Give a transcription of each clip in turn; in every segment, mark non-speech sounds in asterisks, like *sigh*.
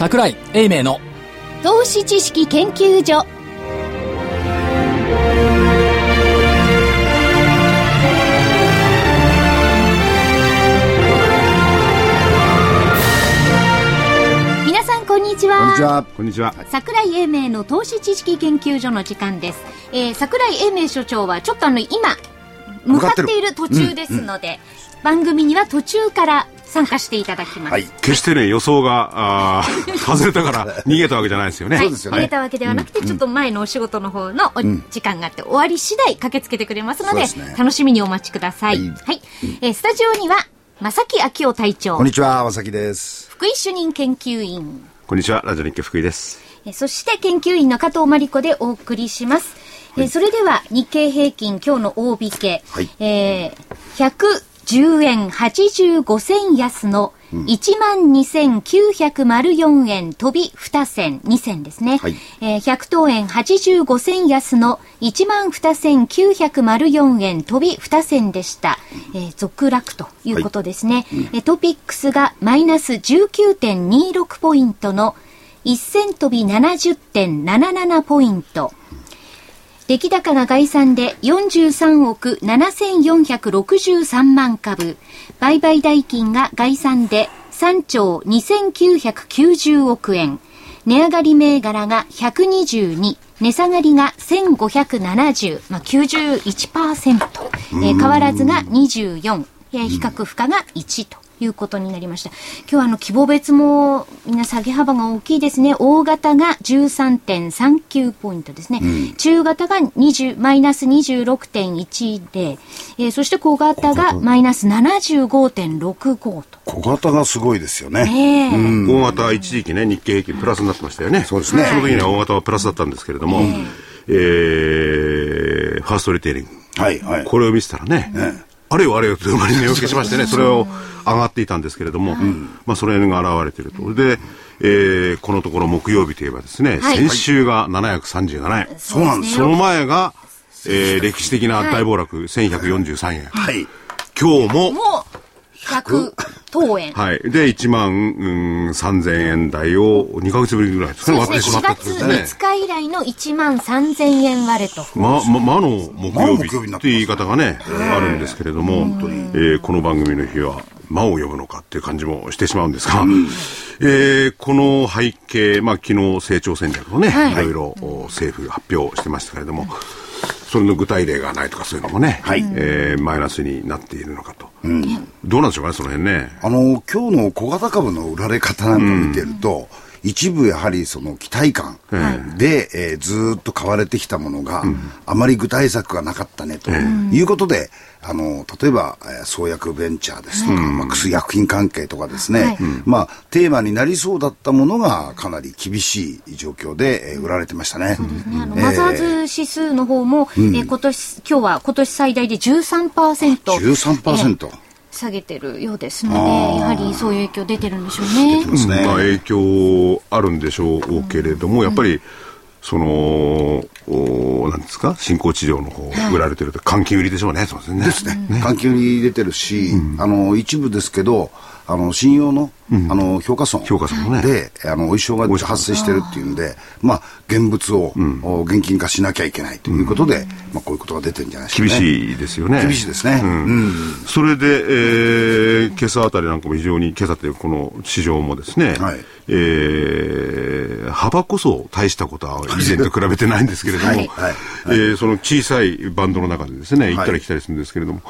桜井英明の。投資知識研究所。皆さんこんにちは。こんにちは。こんにちは。桜井英明の投資知識研究所の時間です、えー、桜井英明所長はちょっとあの今向かっている途中ですので、番組には途中から参加していただきます。はい。決してね、予想が、*laughs* 外れたから逃げたわけじゃないですよね。はい、そうですよね入れたわけではなくて、ちょっと前のお仕事の方のお時間があって、終わり次第駆けつけてくれますので、ね楽しみにお待ちください。ははいい。えースタジオには、正木昭夫隊長こん、にちは、まさきです。福井主任研究員、こんにちは、ラジオ日経福井です。えーそして研究員の加藤真理子でお送りします。えーそれでは日経平均今日の大引け、はいえー110円85銭安の12,904円飛び2銭、2銭ですね。はいえー100等円85銭安の12,904円飛び2銭でした。えー続落ということですね。えートピックスがマイナス19.26ポイントの1000飛び70.77ポイント。出来高が概算で43億7463万株。売買代金が概算で3兆2990億円。値上がり銘柄が122。値下がりが1570。まあ、91%。えー変わらずが24。えー比較負荷が1と。いうことになりました。今日はあの規模別もみんな下げ幅が大きいですね。大型が13.39ポイントですね。中型が20マイナス26.10、えーそして小型がマイナス75.65と。小型がすごいですよね。ええ大型は一時期ね、日経平均プラスになってましたよね。そうですねその時には大型はプラスだったんですけれども、えー、ファーストリテイリング。はい、はい。これを見てたらね、あれよあれよという間に値受けしましてね、それを上がっていたんですけれども、まあそれが現れていると。で、えーこのところ木曜日といえばですね、はい先週が737円。そうなんですその前が、えー歴史的な大暴落、1143円。はい。今日も、もう、100等円。はい。で、1万、うん、3000円台を2ヶ月ぶりぐらいですね、割ってしま4ったとですね。5日以来の1万3000円割れと。ま、ま、魔の木曜日っていう言い方がね、あるんですけれども、えーこの番組の日は、魔を呼ぶのかっていう感じもしてしまうんですが、えーこの背景、まあ、昨日成長戦略をね、はいい、ろいろお政府が発表してましたけれども、それの具体例がないとかそういうのもね、はいえーマイナスになっているのかと。どうなんでしょうかね、その辺ね。あの、今日の小型株の売られ方なんか見てると、一部やはりその期待感で、えーずーっと買われてきたものが、あまり具体策がなかったねということで、あの、例えば、えー創薬ベンチャーですとか、まあ、薬薬品関係とかですね、はい。まあ、テーマになりそうだったものがかなり厳しい状況で、えー売られてましたね。ね。あのマザーズ指数の方も、えー今年、今日は今年最大で13%。13%えー下げてるようですので、やはりそういう影響出てるんでしょうね。ね。まあ、影響あるんでしょうけれども、やっぱり、その、おなんですか、進行治療の方、売られてると、換金売りでしょうね、そうですね。ですね。環境に出てるし、あの、一部ですけど、あの、信用の、あの、評価損。評価損もねで、あの、お衣装が発生してるっていうんで、まあ、現物を、お現金化しなきゃいけないということで、まあ、こういうことが出てるんじゃないですかね。厳しいですよね。厳しいですね。うん。それで、えー今朝あたりなんかも非常に、今朝というこの市場もですね、はいえー幅こそ大したことは以前と比べてないんですけれども、はいはいえーその小さいバンドの中でですね、行ったり来たりするんですけれども、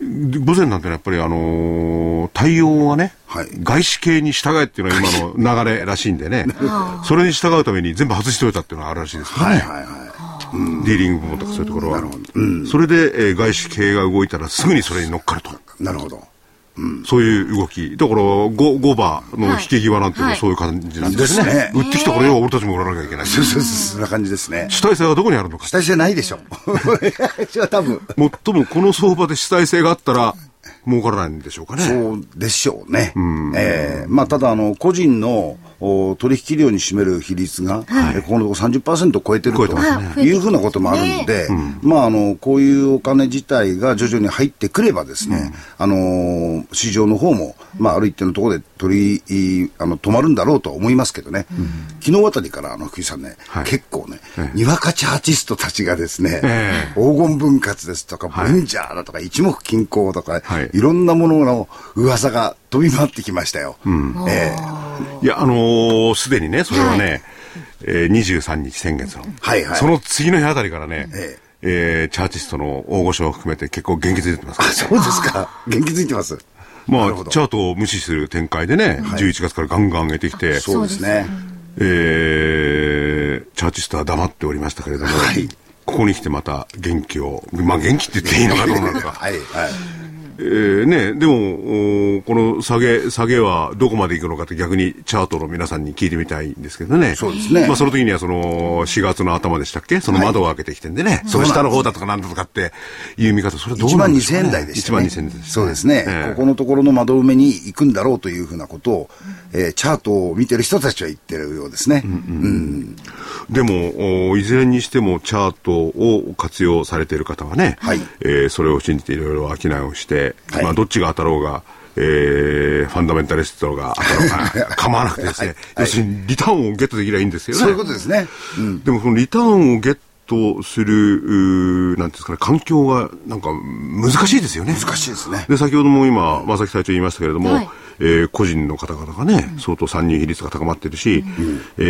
午前なんてのはやっぱりあのー対応がね、はい外資系に従えっていうのが今の流れらしいんでね、それに従うために全部外しておいたっていうのがあるらしいですからね。はいはいはい。ディーリング部門とかそういうところは。それで、えー外資系が動いたらすぐにそれに乗っかると。なるほど。そういう動き。だから、ゴゴバの引け際なんていうのははいそういう感じなんですね。売ってきたからよ、俺たちも売らなきゃいけない。そうそうそう、そんな感じですね。主体性はどこにあるのか主。体性ないでしょ。じゃあ多分。もっともこの相場で主体性があったら、儲からないんでしょうかね。そうでしょうね。ええまあ、ただ、あの、個人のお取引量に占める比率が、はい。えこのところ30%を超えてるというふうなこともあるので、まあ、あの、こういうお金自体が徐々に入ってくればですね、あのー市場の方も、まあ、ある一定のところで取り、あの、止まるんだろうとは思いますけどね、昨日あたりから、あの、福井さんね、はい。結構ね、ええ。にわかチャーチストたちがですね、え黄金分割ですとか、はい。ボンジャーだとか、一目均衡とか、はいい、ろんなものの噂が飛び回ってきましたよ。ええいや、あのーすでにね、それはね、えー、23日先月の、はいはいその次の日あたりからね、ええーチャーチストの大御所を含めて結構元気づいてますあ、そうですか。元気づいてます。まあ、チャートを無視する展開でね、11月からガンガン上げてきて、そうですね。えーチャーチストは黙っておりましたけれども、はいここに来てまた元気を、まあ元気って言っていいのかどうなのか。はい、はい。えーね、でも、おこの下げ、下げはどこまで行くのかって逆にチャートの皆さんに聞いてみたいんですけどね。そうですね。まあその時にはその4月の頭でしたっけ？その窓を開けてきてんでね。その下の方だとかなんだとかっていう見方、それどう1万なんでしょう、2000ね、円台でした、ね。1万2000円です、そうですね、ええここのところの窓埋めに行くんだろうというふうなことを、えーチャートを見てる人たちは言ってるようですね。うんでも、おいずれにしてもチャートを活用されている方はね、はい。えーそれを信じていろいろ商いをして、はいまあどっちが当たろうが、えーファンダメンタリストが当たろうが *laughs* 構わなくてですね、はい要するにリターンをゲットできればいいんですよね。そういうことですね。うんでもそのリターンをゲットする、なんていうんですかね、環境がなんか難しいですよね。難しいですね。で、先ほども今、正木隊長言いましたけれども、はいえー個人の方々がね、相当参入比率が高まってるし、え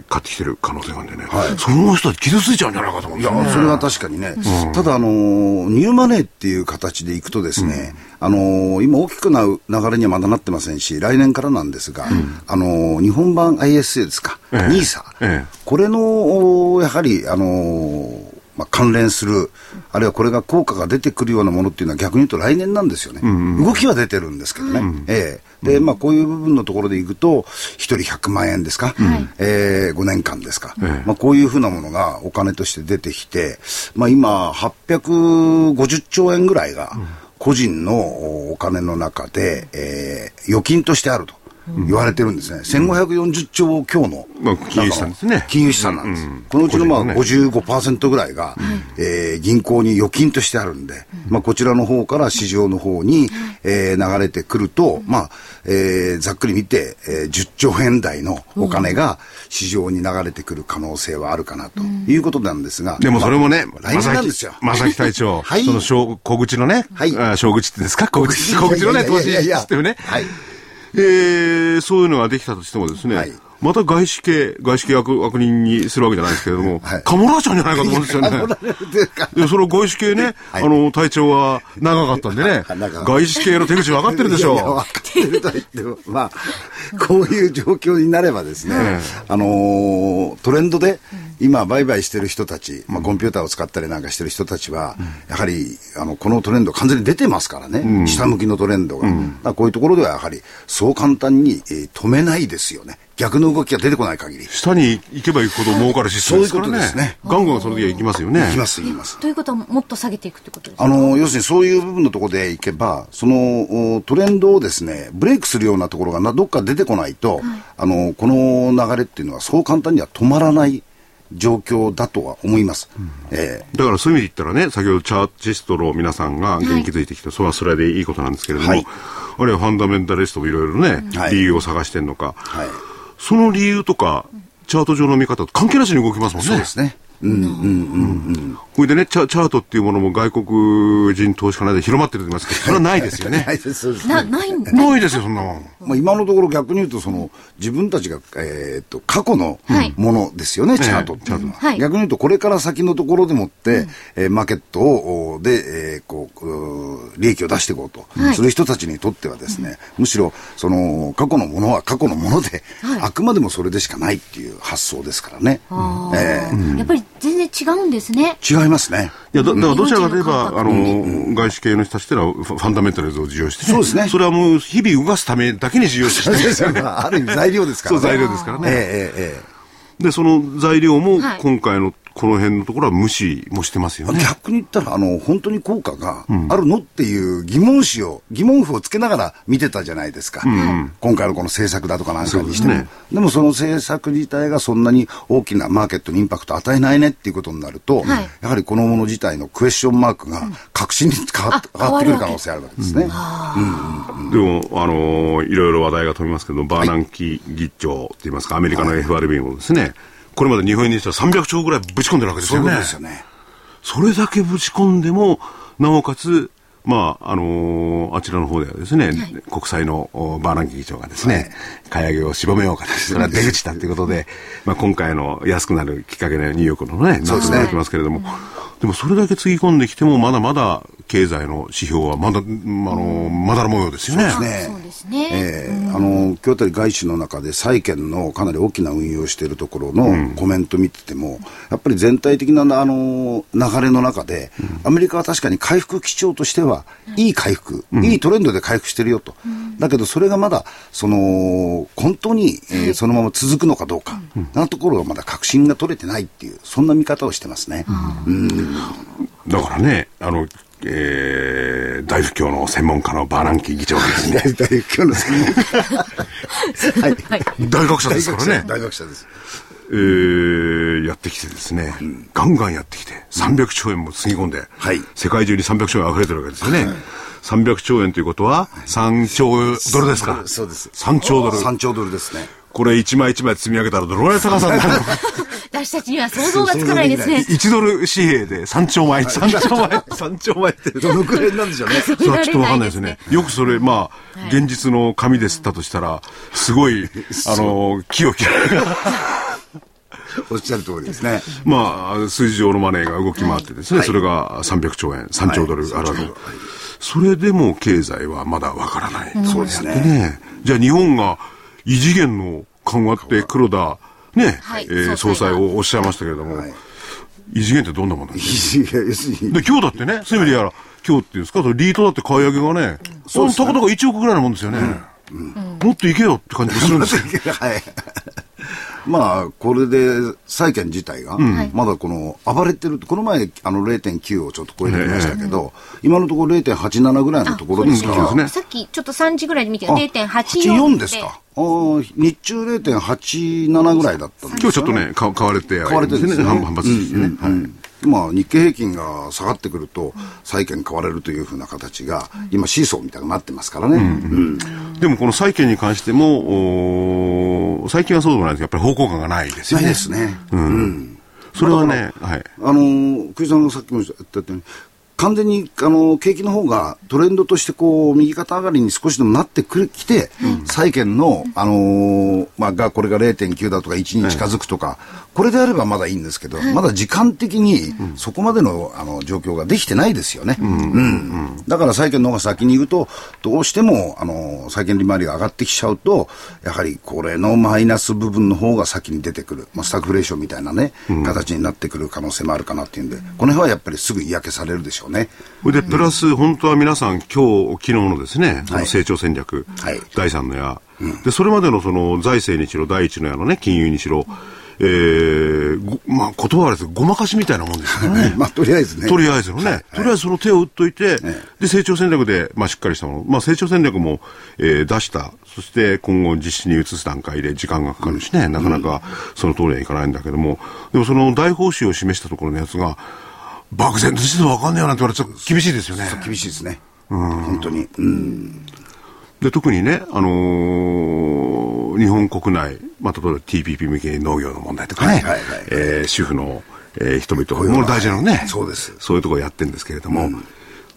ー買ってきてる可能性があるんでね、はい。その人は傷ついちゃうんじゃないかと思うんいやですよね。、それは確かにね。ただ、あのーニューマネーっていう形でいくとですね、あのー今大きくなる流れにはまだなってませんし、来年からなんですが、あのー日本版 ISA ですか、ええ。NISA、ええ。これの、おやはり、あのーまあ、関連する、あるいはこれが効果が出てくるようなものっていうのは逆に言うと来年なんですよね。動きは出てるんですけどね。ええ。で、まあ、こういう部分のところでいくと、一人100万円ですか、えー、5年間ですか、まあ、こういうふうなものがお金として出てきて、まあ、今、850兆円ぐらいが、個人のお金の中で、えー、預金としてあると。言われてるんですね。1540兆強の、まあ金融資産ですね。金融資産なんです。うん。このうちのまあ個人の55%ぐらいが、えー銀行に預金としてあるんで、まあこちらの方から市場の方に、えー流れてくると、まあ、えーざっくり見て、えー10兆円台のお金が市場に流れてくる可能性はあるかなということなんですが。でもそれもね、まあ来年なんですよ。正木隊長、はい。その小小口のね、はい。あ小口って言うんですか？小口、小口。のね、投資システムね。はい。えーそういうのができたとしてもですね、はい。また外資系、外資系悪悪人にするわけじゃないですけれども、はい。かもらっちゃうんじゃないかと思うんですよね。*laughs* で、その外資系ね、はい。あの、隊長は長かったんでね *laughs* 外資系の手口分かってるでしょいやいや分かってると言っても、まあ、こういう状況になればですね、えあのートレンドで、今、売買してる人たち、まあ、コンピューターを使ったりなんかしてる人たちは、やはり、あの、このトレンド完全に出てますからね、下向きのトレンドが。だからこういうところではやはり、そう簡単に、えー止めないですよね。逆の動きが出てこない限り。下に行けば行くほど儲かるシステムですからね。そういうことですねガンガンその時は行きますよね。いきます、いきます。ということはもっと下げていくってことですか？あの、要するにそういう部分のところでいけば、そのおトレンドをですね、ブレイクするようなところがなどっか出てこないと、あの、この流れっていうのはそう簡単には止まらない状況だとは思います。ええだからそういう意味で言ったらね、先ほどチャーチストの皆さんが元気づいてきて、それはそれでいいことなんですけれども、はいあるいはファンダメンタリストもいろいろね、はい理由を探してんのか、はい。その理由とか、チャート上の見方と関係なしに動きますもんね。そうですね。うんうんうんうん。これでねチャ、チャートっていうものも外国人投資家の間で広まってると言いますけど、それはないですよねは。*laughs* い、ですな、ね。ないんだ。ないですよ、そんなもん。まあ、今のところ逆に言うと、その、自分たちが、えーっと、過去のはいものですよね、チャートっていうのは。はい逆に言うと、これから先のところでもって、えーマーケットを、おで、えーこう利益を出していこうと、はいする人たちにとってはですね、むしろ、その、過去のものは過去のもので、はいあくまでもそれでしかないっていう発想ですからね。あえーやっぱり全然違うんですね。ー違いますね。いやだだからどちらかといえば、あのの、外資系の人たちっていうのはファンダメンタルズを重要して、そうですねそれはもう日々動かすためだけに重要視してる。ある意味材料ですからね。そう材料ですからねええええええで、その材料もはい今回の、この辺のところは無視もしてますよね。逆に言ったら、あの、本当に効果があるの、っていう疑問視を、疑問符をつけながら見てたじゃないですか。今回のこの政策だとかなんかにしても。でね、でもその政策自体がそんなに大きなマーケットにインパクトを与えないねっていうことになると、はい、やはりこのもの自体のクエスチョンマークが確信に変わ変わってくる可能性あるわけですね。でも、あのー、いろいろ話題が飛びますけど、バーナンキ議長といいますか、アメリカの FRB もですね、これまで日本円にしたら300兆ぐらいぶち込んでるわけですよね。そうですよね。それだけぶち込んでも、なおかつ、まあ、あのー、あちらの方ではですね、はい、国際のバーナンキ議長がですね、はい、買い上げを絞めようかと、それは出口だということで、まあ、今回の安くなるきっかけでニューヨークのね、そうですね。きますけれども、でもそれだけつぎ込んできても、まだまだ経済の指標はまだ、あの、まだら模様ですよね。そうですね。ええ。ー、あの、今日あたり外資の中で債券のかなり大きな運用しているところのコメント見てても、うん、やっぱり全体的な、あの、流れの中で、うん、アメリカは確かに回復基調としては、いい回復、うん、いいトレンドで回復してるよと。だけど、それがまだ、その、本当に、えー、そのまま続くのかどうか、なところがまだ確信が取れてないっていう、そんな見方をしてますね。うんだからね、あの、えー、大不況の専門家のバーランキー議長ですね。*laughs* 大不況の専門家。はい。大学者ですからね。大学者です。えー、やってきてですね、うん、ガンガンやってきて、300兆円もつぎ込んで、はい、世界中に300兆円溢れてるわけですよね。はい300兆円ということは、3兆ドルですか？そうです。3兆ドル。3兆ドルですね。これ一枚一枚積み上げたらどのぐらい高さになるの *laughs* 私たちには想像がつかないですね。*laughs* 1ドル紙幣で3兆枚、*laughs* 3兆枚、3兆枚ってどのくらいなんでしょうね。それはちょっとわかんないですね。よくそれ、まあ、現実の紙で吸ったとしたら、すごい、あの、木を切られる。おっしゃる通りですね。まあ、数字上のマネーが動き回ってですね、それが300兆円、3兆ドルあるわけ。それでも経済はまだわからない。そうですね。じゃあ日本が異次元の緩和って黒田、ね、はい、えー、総裁をおっしゃいましたけれども、はい、異次元ってどんなものなんですか？で今日だってね、そうい。う意味でやら、今日っていうんですか、リートだって買い上げがね、そう、ね、たかたか1億ぐらいのもんですよね。うん、もっといけよって感じがするんですよ。はい。まあ、これで債券自体が、まだこの暴れてる、この前、あの0.9をちょっと超えてきましたけど、今のところ0.87ぐらいのところですか？ら、さっきちょっと3時ぐらいで見て、0.84ですか。あ日中0.87ぐらいだったんで今日ちょっとね、買われて、買われてですね、反発してね。まあ、日経平均が下がってくると、債券買われるというふうな形が、今、シーソーみたいになってますからね。でも、この債券に関しても、最近はそうでもないですやっぱり方向感がないですよね。ないですね。うん。それはね、はい。あの、栗さんがさっきも言ったように、完全にあの景気の方がトレンドとしてこう右肩上がりに少しでもなってくるきて、うん、債券の、あのー、まあ、がこれが0.9だとか1に近づくとか、これであればまだいいんですけど、まだ時間的にそこまでのあの状況ができてないですよね。うん。だから債券の方が先に言うと、どうしても、あの、債券利回りが上がってきちゃうと、やはりこれのマイナス部分の方が先に出てくる。まあ、スタグフレーションみたいなね、形になってくる可能性もあるかなっていうんで、この辺はやっぱりすぐ嫌気されるでしょうね。で、プラス、本当は皆さん、今日、昨日のですね、その成長戦略、はい、第3の矢、で、それまでのその財政にしろ、第1の矢のね、金融にしろ、えー、まあ、言葉はですごまかしみたいなもんですよね。まあ、とりあえずね。とりあえずのね。はい、とりあえずその手を打っといて、で、成長戦略で、まあ、しっかりしたもの。まあ、成長戦略も、えー、出した。そして今後実施に移す段階で時間がかかるしね、なかなかその通りはいかないんだけども、でもその大方針を示したところのやつが、漠然として分かんねえよなんて言われて厳しいですよね。厳しいですね。うん。本当に。うん。で、特にね、あのー、日本国内、まあ、例えば TPP 向け農業の問題とかね、はいえー、主婦の、えー、人々、も大事なのね、そうです。そういうところやってるんですけれども、うん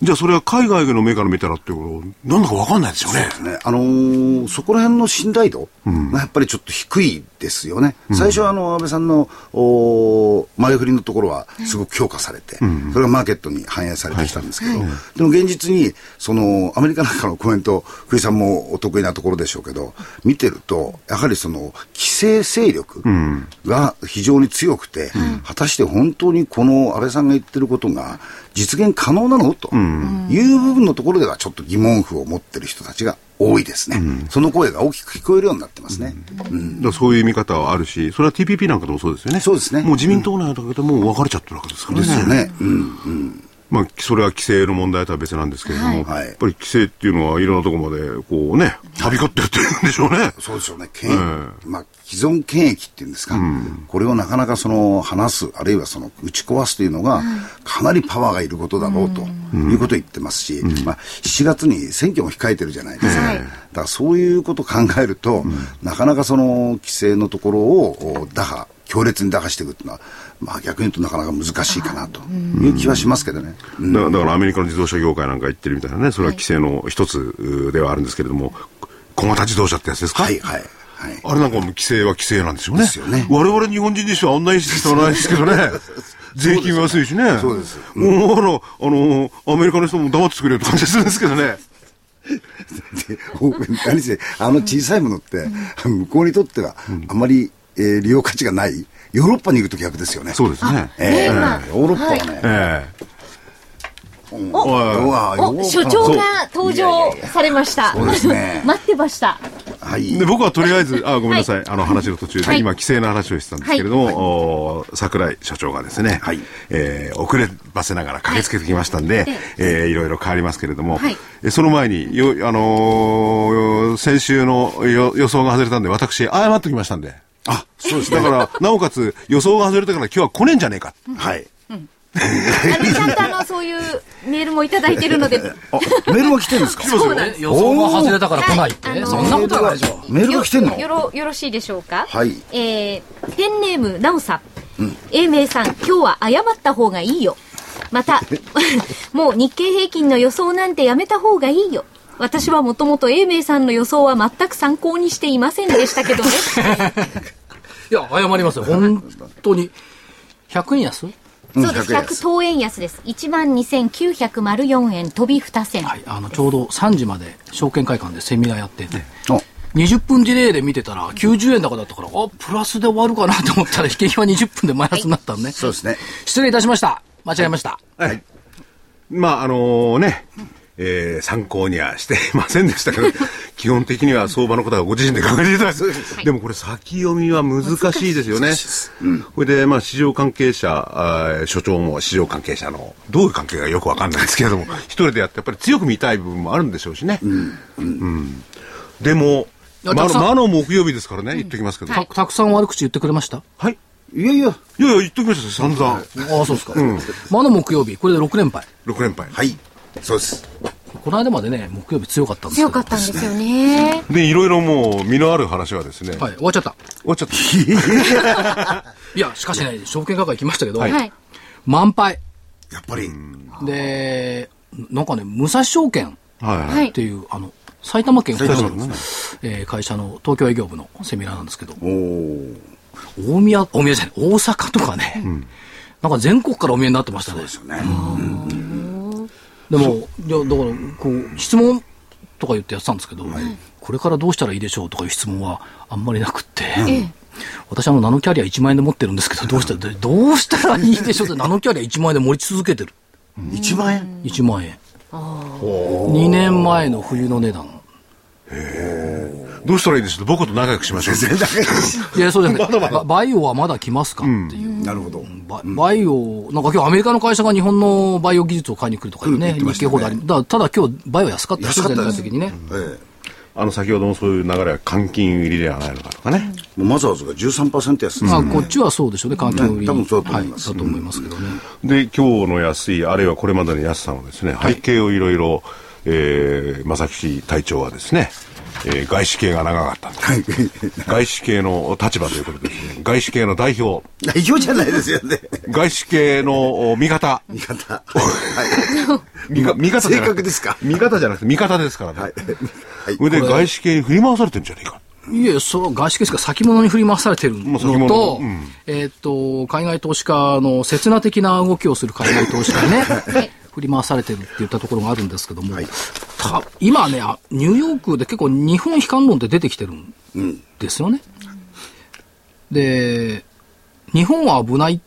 じゃあそれは海外の目から見たらっていうこと、なんだか分かんないですよね。そうですね。あのー、そこら辺の信頼度がやっぱりちょっと低いですよね。うん、最初はあの、安倍さんの、お前振りのところはすごく強化されて、うん、それがマーケットに反映されてきたんですけど、はい、でも現実に、その、アメリカなんかのコメント、福井さんもお得意なところでしょうけど、見てると、やはりその、規制勢力が非常に強くて、うん、果たして本当にこの安倍さんが言ってることが、実現可能なのという部分のところではちょっと疑問符を持ってる人たちが多いですね、うん、その声が大きく聞こえるようになってますね。うん、だそういう見方はあるし、それは TPP なんかでもそうですよね。そうですね。もう自民党内だけでもう分かれちゃってるわけですからね。ですよね。うん、うんまあ、それは規制の問題とは別なんですけれども、はい、やっぱり規制っていうのはいろんなところまで、こうね、はびこってるっていうんでしょうね。そうでしょうね。権益、え。ー、まあ、既存権益っていうんですか、うん、これをなかなかその、話す、あるいはその、打ち壊すというのが、かなりパワーがいることだろうということを言ってますし、うん、まあ、7月に選挙も控えてるじゃないですか。だからそういうことを考えると、なかなかその、規制のところを打破、強烈に打破していくっていうのは、まあ、逆に言うとなかなか難しいかなという気はしますけどね、うん、だからアメリカの自動車業界なんか言ってるみたいなねそれは規制の一つではあるんですけれども、小型自動車ってやつですか？はいはいはい、あれなんかも規制は規制なんですよね。ですよね。我々日本人にしてはあんなにしてはないですけどね。税金は安いしね。そうです。もう、あの、あの、アメリカの人も黙ってくれよって感じするんですけどね。*laughs* 何せ、あの小さいものって、向こうにとっては、あまり、えー、利用価値がないヨーロッパに行くと逆ですよね。そうですね。えー、ヨーロッパはね。えーおお所長が登場されました。そうですね。*laughs* 待ってました。はい。で僕はとりあえずあごめんなさい、あの話の途中で、今規制の話をしてたんですけれども、お桜井社長がですね、はい、えー、遅ればせながら駆けつけてきましたんで、はい、えー、いろいろ変わりますけれども、はい、その前によあのー、先週の予想が外れたんで私謝ってきましたんで。あ、そうですね。だから、なおかつ予想が外れたから今日は来ねえんじゃねえか。はい。あのちゃんとあのそういうメールもいただいてるので。あメールが来てるんですか？そうなんです。予想が外れたから来ないって、はい、そんなことない。でしょメールが来てんの？よろよろしいでしょうか？はい。えー、ペンネームなおさん、うん、英明さん今日は謝った方がいいよ。また *laughs* もう日経平均の予想なんてやめた方がいいよ私はもともと英明さんの予想は全く参考にしていませんでしたけどね *laughs* いや、謝りますよ。本当に。100円安？そうです、100等円安です。1万2904円、飛び2銭。はい、あの、ちょうど3時まで証券会館でセミナーやってて、20分ディレイで見てたら90円高だったから、あ、プラスで終わるかなと思ったら、引け際20分でマイナスになったんね、はい。そうですね。失礼いたしました。間違えました。はい。まあ、あのー、ね、えー、参考にはしていませんでしたけど、*laughs* 基本的には相場のことはご自身で考えていただく。でもこれ先読みは難しいですよね。うん、これで、まあ、市場関係者、所長も市場関係者の、どういう関係がよくわかんないですけれども、一人でやってやっぱり強く見たい部分もあるんでしょうしね。うん。うん、でも、まあ、の木曜日ですからね、言ってきますけど、た。たくさん悪口言ってくれました？はいいやいや。いやいや、言ってきました散々。ああ、そうですか。うん。魔の木曜日、これで6連敗。6連敗。はい。そうです。この間までね、木曜日強かったんです強かったんですよね。*laughs* で、いろいろもう、身のある話はですね。はい、終わっちゃった。終わっちゃった。*laughs* いや、しかしね、証券会館行きましたけど、はい、満杯。やっぱり。で、なんかね、武蔵証券っていう、はい、あの、埼玉県北部の、えー、会社の東京営業部のセミナーなんですけど、大宮、大宮じゃない、大阪とかね、うん、なんか全国からお見えになってましたね。そうですよね。うんでも、いや、だから、こう、質問とか言ってやってたんですけど、はい、これからどうしたらいいでしょうとかいう質問はあんまりなくって、うん、私、あの、ナノキャリア1万円で持ってるんですけど、どうしたら、どうしたらいいでしょうって、ナノキャリア1万円で持ち続けてる。1万円 ?1 万円。2年前の冬の値段。へえ。どうしたらいいです僕と仲良くしましょう。いや、そうじゃない。バイオはまだ来ますかっていう。なるほど。バイオ、なんか今日アメリカの会社が日本のバイオ技術を買いに来るとかね、日経報道あり、だただ今日バイオ安かったですよ、全体的にね。あの先ほどもそういう流れは換金売りではないのかとかね。マザーズが13%安まあ、こっちはそうでしょうね、換金売り。多分そうだと思います。だと思いますけどね。で、今日の安い、あるいはこれまでの安さのですね、背景をいろいろ、えー、正木隊長はですね、えー、外資系が長かったはい、外資系の立場ということですね。外資系の代表。代表じゃないですよね。外資系の味方。味方。はい。味 *laughs* 味方正確ですか？味方じゃなくて味方ですからね。はい。それで外資系に振り回されてるんじゃないか。いえ、そう、外資系しか先物に振り回されてるのと、うん、えっ、と、海外投資家の刹那的な動きをする海外投資家ね。*laughs* 振り回されてるって言ったところがあるんですけども、はい、今ね、ニューヨークで結構日本悲観論って出てきてるんですよね。うん、で、日本は危ないっ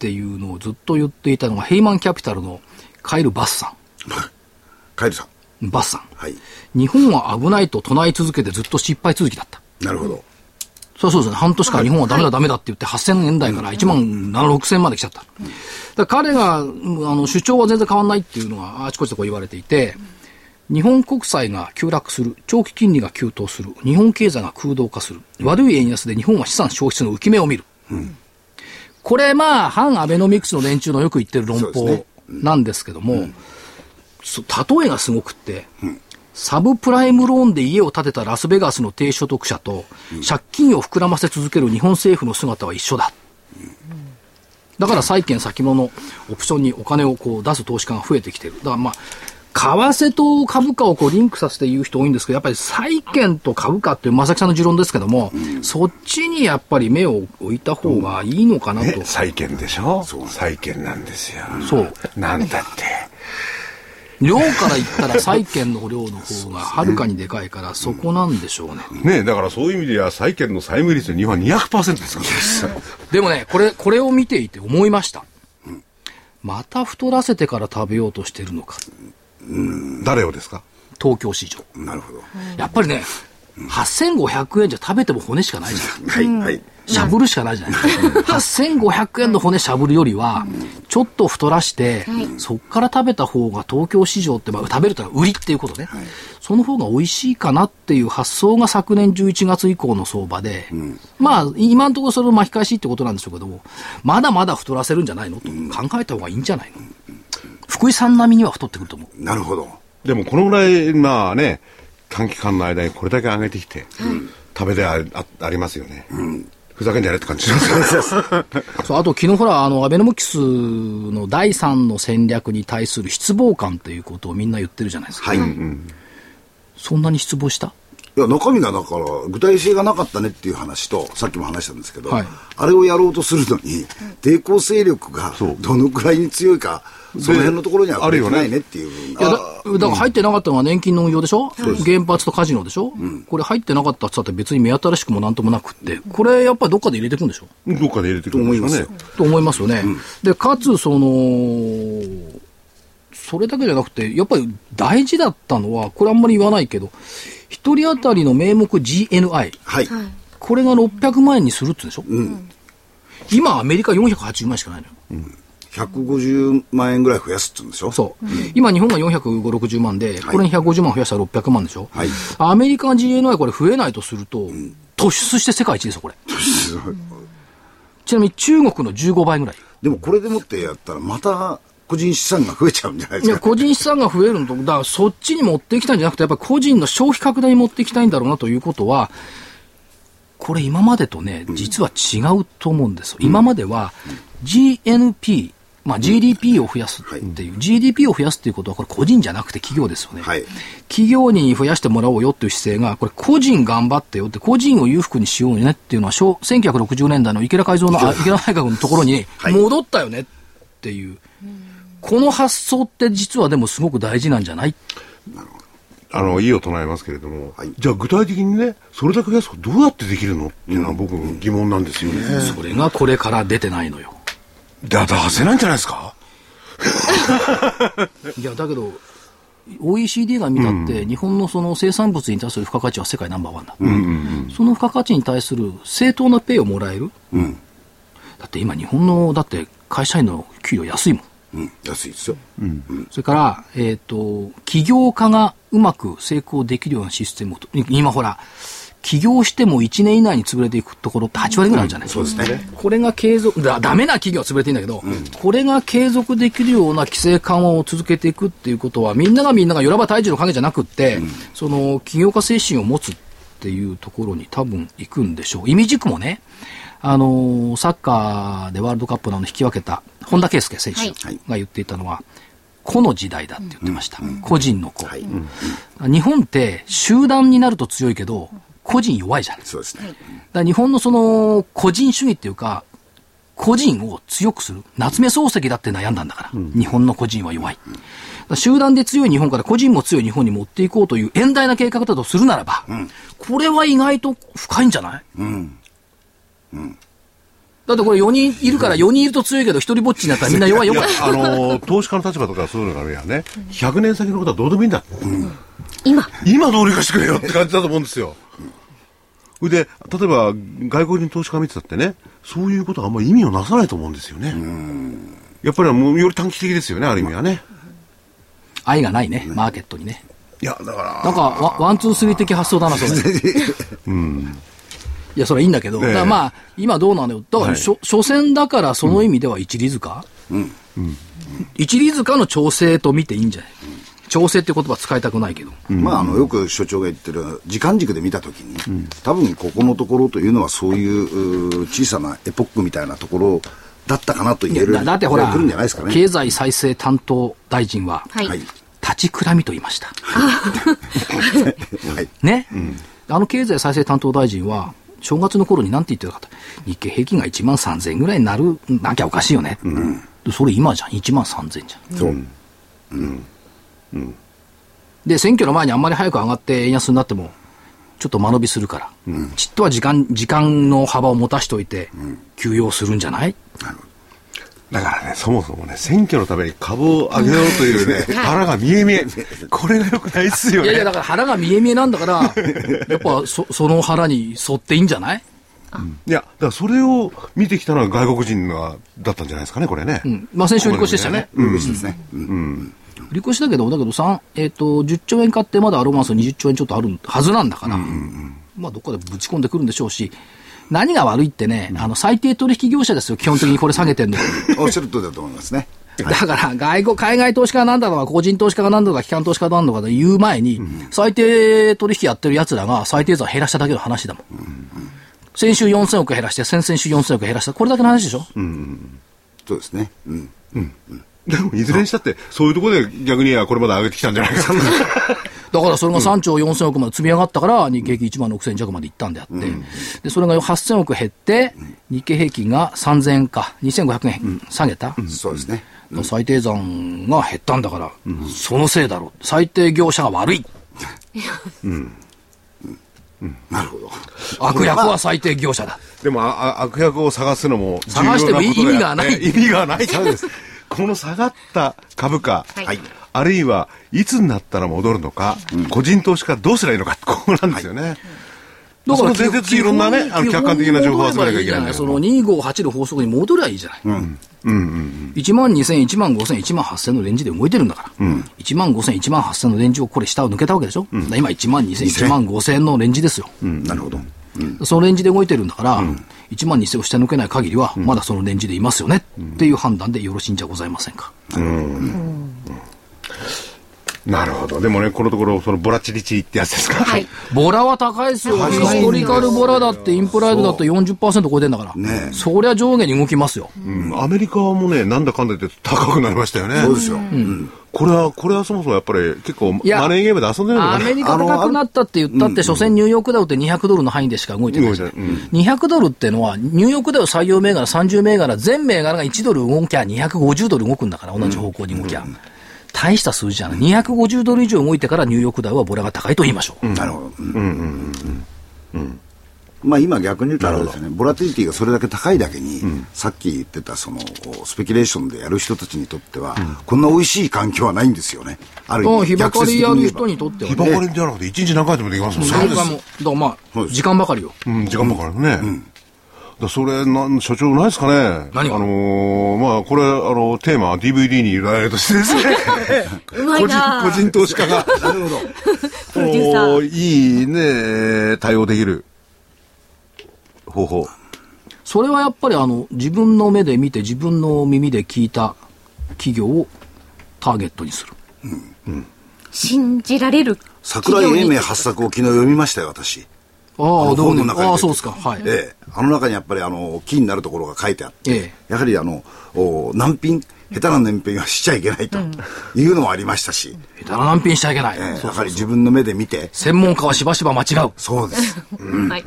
ていうのをずっと言っていたのが、ヘイマンキャピタルのカイル・バスさん。*laughs* カイルさん。バスさん。はい。日本は危ないと唱え続けてずっと失敗続きだった。なるほど。そうそうですね。半年間日本はダメだダメだって言って8000円台から1万7、6000まで来ちゃった。だ彼が、あの、主張は全然変わんないっていうのがあちこちでこう言われていて、日本国債が急落する、長期金利が急騰する、日本経済が空洞化する、悪い円安で日本は資産消費の浮き目を見る。うん、これ、まあ、反アベノミクスの連中のよく言ってる論法なんですけども、うん、例えがすごくって、うんサブプライムローンで家を建てたラスベガスの低所得者と、借金を膨らませ続ける日本政府の姿は一緒だ。だから債券先物オプションにお金をこう出す投資家が増えてきてる。だからまあ、為替と株価をこうリンクさせて言う人多いんですけど、やっぱり債券と株価っていう正木さんの持論ですけども、うん、そっちにやっぱり目を置いた方がいいのかなと。ね、債券でしょ？債券なんですよ。そう。なんだって。量から言ったら債券の量の方がはるかにでかいから、そこなんでしょうね。ねだからそういう意味では債券の債務率日本は200%ですからね。でもね、これ、これを見ていて思いました。また太らせてから食べようとしてるのか。誰をですか？東京市場。なるほど。やっぱりね、8500円じゃ食べても骨しかないじゃん。はい、はい。しゃぶるしかないじゃない。ですか。8500円の骨しゃぶるよりは、ちょっと太らして、そっから食べた方が東京市場って、まあ、食べると売りっていうことね、その方が美味しいかなっていう発想が昨年11月以降の相場で、まあ、今のところそれを巻き返しってことなんでしょうけども、まだまだ太らせるんじゃないの？と考えた方がいいんじゃないの、福井さん並みには太ってくると思う。なるほど。でもこのぐらい、まあね、短期間の間にこれだけ上げてきて、食べであありますよね。うんふざけんじゃねって感じ *laughs* そうあと昨日ほら、あの、アベノミクスの第三の戦略に対する失望感ということをみんな言ってるじゃないですか。はい。うん、そんなに失望した？いや、中身がだから、具体性がなかったねっていう話と、さっきも話したんですけど、はい、あれをやろうとするのに、抵抗勢力がどのくらいに強いか、その辺のところにはあるよないねっていう。いやだ、だから入ってなかったのは年金の運用でしょ、うん、原発とカジノでしょ、うん、これ入ってなかったって言ったって別に目新しくもなんともなくって、これやっぱりどっかで入れていくんでしょ？どっかで入れていくと思います。よ。と思いますよね。うん、で、かつ、その、それだけじゃなくて、やっぱり大事だったのは、これあんまり言わないけど、一人当たりの名目 GNI。はい。これが600万円にするって言うんでしょ、うん、今アメリカ480万円しかないのよ。うん150万円ぐらい増やすって言うんでしょ？そう。うん、今日本が450、60万で、これに150万増やしたら600万でしょはい。アメリカ GNI これ増えないとすると、うん、突出して世界一ですよ、これ。ちなみに中国の15倍ぐらい。でもこれでもってやったら、また個人資産が増えちゃうんじゃないですか？いや、個人資産が増えるのと、だからそっちに持っていきたいんじゃなくて、やっぱり個人の消費拡大に持っていきたいんだろうなということは、これ今までとね、実は違うと思うんですよ。うん、今までは GNP、まあ、GDP を増やすっていう、はい、GDP を増やすっていうことは、これ個人じゃなくて企業ですよね。はい、企業に増やしてもらおうよっていう姿勢が、これ個人頑張ってよって、個人を裕福にしようねっていうのは、1960年代の池田改造の、池田内閣のところに戻ったよねっていう。この発想って実はでもすごく大事なんじゃない？あの、いいを唱えますけれども、はい、じゃあ具体的にね、それだけ増やすとどうやってできるのっていうのは僕疑問なんですよね。それがこれから出てないのよ。だ、出せないんじゃないですか？*laughs* いや、だけど、OECD が見たって、うん、日本のその生産物に対する付加価値は世界ナンバーワンだ、うんうんうん、その付加価値に対する正当なペイをもらえる、うん、だって今、日本のだって会社員の給料安いもん。うん、安いですよ、うん、それから、えーと、起業家がうまく成功できるようなシステムを今ほら起業しても1年以内に潰れていくところって8割ぐらいあるじゃないですか。うん、そうですね。これが継続、だ、ダメな企業は潰れていいんだけど、うん、これが継続できるような規制緩和を続けていくっていうことは、みんながみんながよらば退治の影じゃなくって、うん、その起業家精神を持つっていうところに多分行くんでしょう。意味軸もね、あのサッカーでワールドカップの引き分けた本田圭佑選手が言っていたのは、個の時代だって言ってました。個人の個、はい、日本って集団になると強いけど、個人弱いじゃん。そうですね。だ日本のその個人主義っていうか、個人を強くする。夏目漱石だって悩んだんだから。うん、日本の個人は弱い。集団で強い日本から個人も強い日本に持っていこうという遠大な計画だとするならば、うん、これは意外と深いんじゃない？うん。うん。だってこれ4人いるから4人いると強いけど、一人ぼっちになったらみんな弱い弱い。あの、投資家の立場とかそういうのがね、100年先のことはどうでもいいんだ。うん、今今どうにかしてくれよって感じだと思うんですよ。それで、例えば外国人投資家見てたってね、そういうことはあんまり意味をなさないと思うんですよね。やっぱりもうより短期的ですよね、ある意味はね。愛がないね、マーケットにね。いや、だから。なんかワ、 one, two, three 的発想だな、それ。*laughs* うん。いや、それはいいんだけど、だからまあ、今どうなのよ。だから、所詮だからその意味では一里塚、うん、一里塚の調整と見ていいんじゃない、調整って言葉使いたくないけど。まあ、あの、よく所長が言ってる、時間軸で見たときに、うん、多分ここのところというのはそういう小さなエポックみたいなところだったかなと言える。だってほら、ね、経済再生担当大臣は、はい、立ちくらみと言いました。はい、ね、うん、あの経済再生担当大臣は、正月の頃に何て言ってたかと、日経平均が1万3000円ぐらいになる、なきゃおかしいよね。うん、それ今じゃん、1万3000円じゃん。そう。うん。うん。で、選挙の前にあんまり早く上がって円安になっても、ちょっと間延びするから、うん、ちっとは時間、時間の幅を持たしておいて、休養するんじゃない、なるほど。だからね、そもそもね、選挙のために株を上げようというね、*laughs* 腹が見え見え。これがよくないっすよね。いやいや、だから腹が見え見えなんだから、*laughs* やっぱそその腹に沿っていいんじゃない？うん、いや、だからそれを見てきたのは外国人がだったんじゃないですかね、これね。うん、まあ先週売り越しでしたね。売り越しですね。うん。売り越しだけど、だけど3、えっ、ー、と、10兆円買ってまだアロマンス20兆円ちょっとあるはずなんだから、うんうんうん、まあどっかでぶち込んでくるんでしょうし、何が悪いってね、あの、最低取引業者ですよ、基本的にこれ下げてんの。*laughs* おっしゃる通りだと思いますね。*laughs* だから、外国、海外投資家がなんだとか、個人投資家がなんだとか、機関投資家がなんだとか言う前に、最低取引やってる奴らが最低残減らしただけの話だもん。先週4000億減らして、先々週4000億減らした。これだけの話でしょ？うん。そうですね。うん。うん。でも、いずれにしたって、そういうところで逆にはこれまで上げてきたんじゃないかな。*laughs* だからそれが3兆4000億まで積み上がったから、日経平均1万6000弱までいったんであって、でそれが8000億減って、日経平均が3000円か、2500円下げた、そうですね。最低残が減ったんだから、そのせいだろう。最低業者が悪い。うんなるほど。悪役は最低業者だ。でも、あ悪役を探すのも探しても意味がない。意味がない。*laughs* そうです。この下がった株価、はい、あるいはいつになったら戻るのか、うん、個人投資家どうすればいいのか、*laughs* ここなんですよね。はいだから前日いろんなね、あの客観的な情報を集めなきゃいけないその258の法則に戻りゃいいじゃない。うん。うんうんうん。1万2000、1万5000、1万8000のレンジで動いてるんだから。うん。1万5000、1万8000のレンジをこれ下を抜けたわけでしょ。うん、今1万2000、1万5000のレンジですよ。うん、なるほど。うん、そのレンジで動いてるんだから、うん、1万2000を下抜けない限りは、まだそのレンジでいますよね、っていう判断でよろしいんじゃございませんか。うん。うんなるほど。でもね、このところ、そのボラチリチってやつですか？はい。ボラは高いですよ。ヒストリカルボラだって、インプライドだって40%超えてんだから。ねそりゃ上下に動きますよ。うん。アメリカもね、なんだかんだ言って高くなりましたよね。そうですよ。うん。これは、これはそもそもやっぱり結構、マネーゲームで遊んでるのかな？アメリカ高くなったって言ったって、所詮ニューヨークダウって200ドルの範囲でしか動いてないです、うん、200ドルってのは、ニューヨークダウ採用銘柄30銘柄、全銘柄が1ドル動きゃ250ドル動くんだから、同じ方向に動きゃ。うん大した数字じゃない。250ドル以上動いてからニューヨークダウはボラが高いと言いましょう。なるほど。うんうんうんうん。まあ今逆に言うとあれですね、ボラティリティがそれだけ高いだけに、うん、さっき言ってたそのスペキュレーションでやる人たちにとっては、うん、こんな美味しい環境はないんですよね。ある意味。日ばかりやる人にとっては、ね。日ばかりじゃなくて一日何回でもできますもんね。何回も。だからまあ、時間ばかりよ。うん、時間ばかりね。うんだそれなん所長ないですかね？何あのー、まあこれあのテーマは DVD に由来るとしてですね個人個人投資家が。なるほど。*laughs* プロデューサー。いいね対応できる方法。それはやっぱりあの自分の目で見て自分の耳で聞いた企業をターゲットにする、うん。うん、信じられる桜井英明発作を昨日読みましたよ私ああ、どうもああ、そうですか。はい。ええ。あの中にやっぱり、あの、キーになるところが書いてあって、ええ、やはり、あの、お難品、下手な燃費はしちゃいけないというのもありましたし。下手な難品しちゃいけない。ええ、やはり自分の目で見て。専門家はしばしば間違う。そうです。うん、はい。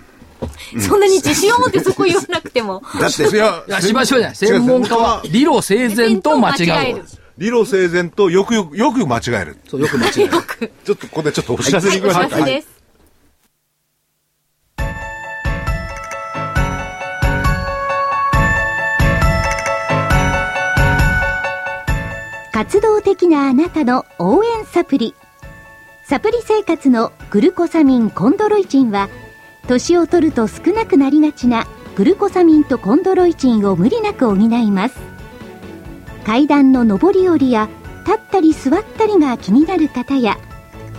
そんなに自信を持ってそこ言わなくても。だって、いや、しばしばじゃない。専門家は理路整然と間違う。理路整然とよくよく、よく間違える。そう、よく間違える。*laughs* ちょっとここでちょっとお知らせに行きましょうか。はい、活動的なあなたの応援サプリ。サプリ生活のグルコサミンコンドロイチンは、年を取ると少なくなりがちなグルコサミンとコンドロイチンを無理なく補います。階段の上り下りや立ったり座ったりが気になる方や、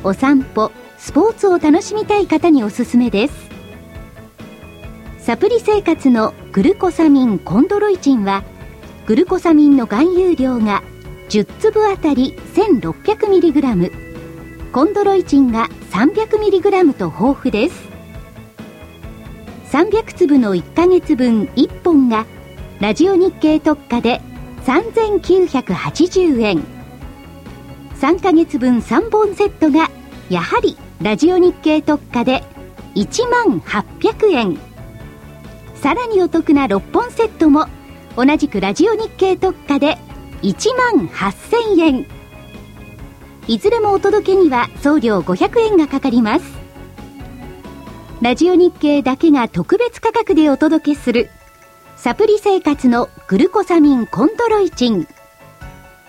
お散歩、スポーツを楽しみたい方におすすめです。サプリ生活のグルコサミンコンドロイチンはグルコサミンの含有量が10粒あたり 1600mg コンドロイチンが 300mg と豊富です。300粒の1ヶ月分1本がラジオ日経特価で3980円3ヶ月分3本セットがやはりラジオ日経特価で1万800円さらにお得な6本セットも同じくラジオ日経特価で1万8000円。いずれもお届けには送料500円がかかります。ラジオ日経だけが特別価格でお届けするサプリ生活のグルコサミンコントロイチン。